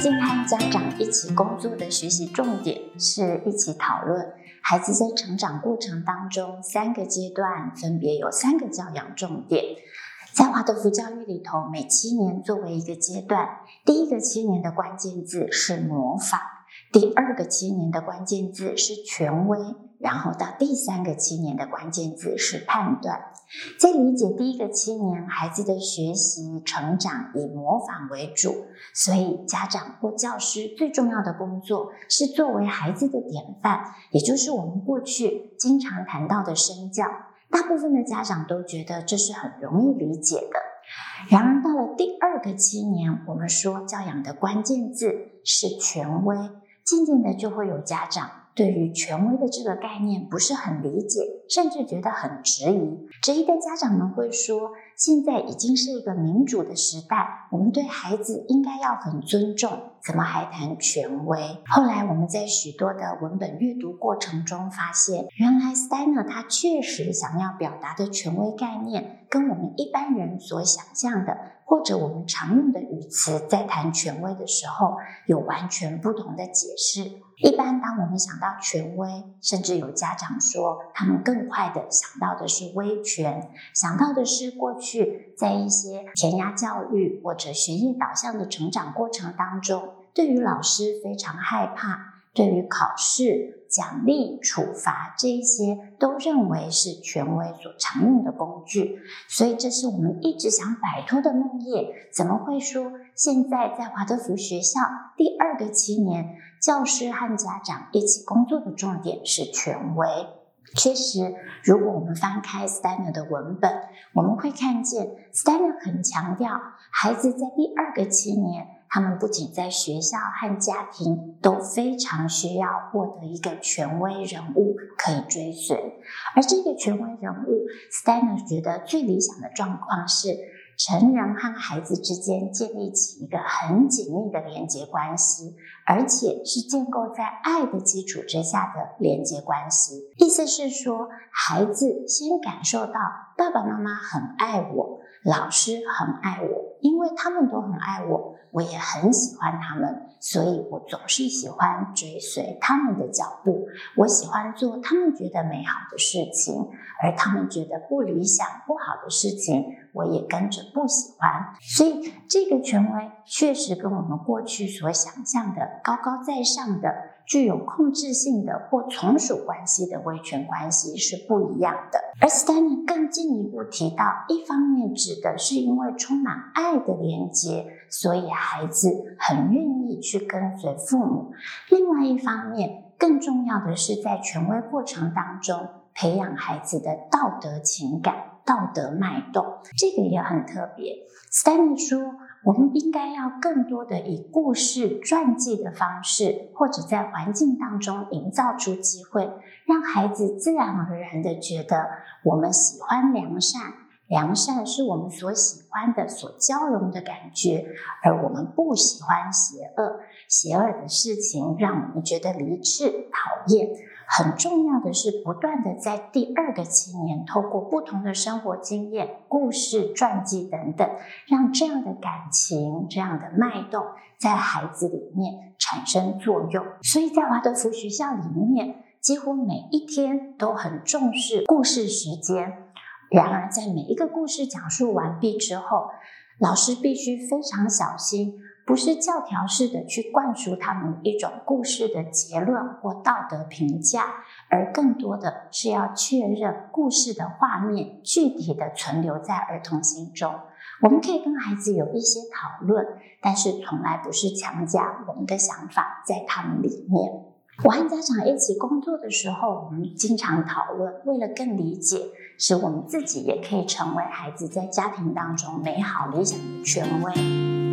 近和家长一起工作的学习重点是一起讨论孩子在成长过程当中三个阶段，分别有三个教养重点。在华德福教育里头，每七年作为一个阶段，第一个七年的关键字是模仿，第二个七年的关键字是权威。然后到第三个七年的关键字是判断，在理解第一个七年孩子的学习成长以模仿为主，所以家长或教师最重要的工作是作为孩子的典范，也就是我们过去经常谈到的身教。大部分的家长都觉得这是很容易理解的。然而到了第二个七年，我们说教养的关键字是权威，渐渐的就会有家长。对于权威的这个概念不是很理解，甚至觉得很质疑。质疑的家长们会说：“现在已经是一个民主的时代，我们对孩子应该要很尊重，怎么还谈权威？”后来我们在许多的文本阅读过程中发现，原来 Steiner 他确实想要表达的权威概念，跟我们一般人所想象的，或者我们常用的语词，在谈权威的时候，有完全不同的解释。一般当我们想到权威，甚至有家长说，他们更快的想到的是威权，想到的是过去在一些填鸭教育或者学业导向的成长过程当中，对于老师非常害怕。对于考试、奖励、处罚这些，都认为是权威所常用的工具，所以这是我们一直想摆脱的梦魇。怎么会说现在在华德福学校第二个七年，教师和家长一起工作的重点是权威？确实，如果我们翻开 Steiner 的文本，我们会看见 Steiner 很强调孩子在第二个七年。他们不仅在学校和家庭都非常需要获得一个权威人物可以追随，而这个权威人物，Steiner 觉得最理想的状况是成人和孩子之间建立起一个很紧密的连接关系，而且是建构在爱的基础之下的连接关系。意思是说，孩子先感受到爸爸妈妈很爱我。老师很爱我，因为他们都很爱我，我也很喜欢他们，所以我总是喜欢追随他们的脚步。我喜欢做他们觉得美好的事情，而他们觉得不理想、不好的事情，我也跟着不喜欢。所以，这个权威确实跟我们过去所想象的高高在上的、具有控制性的或从属关系的威权关系是不一样的。而 Steiner 更进一步提到，一方面指的是因为充满爱的连接，所以孩子很愿意去跟随父母；另外一方面，更重要的是在权威过程当中培养孩子的道德情感、道德脉动，这个也很特别。Stanley 说，我们应该要更多的以故事传记的方式，或者在环境当中营造出机会，让孩子自然而然的觉得。我们喜欢良善，良善是我们所喜欢的、所交融的感觉；而我们不喜欢邪恶，邪恶的事情让我们觉得离斥、讨厌。很重要的是，不断的在第二个七年，透过不同的生活经验、故事、传记等等，让这样的感情、这样的脉动在孩子里面产生作用。所以在华德福学校里面。几乎每一天都很重视故事时间。然而，在每一个故事讲述完毕之后，老师必须非常小心，不是教条式的去灌输他们一种故事的结论或道德评价，而更多的是要确认故事的画面具体的存留在儿童心中。我们可以跟孩子有一些讨论，但是从来不是强加我们的想法在他们里面。我和家长一起工作的时候，我们经常讨论，为了更理解，使我们自己也可以成为孩子在家庭当中美好理想的权威。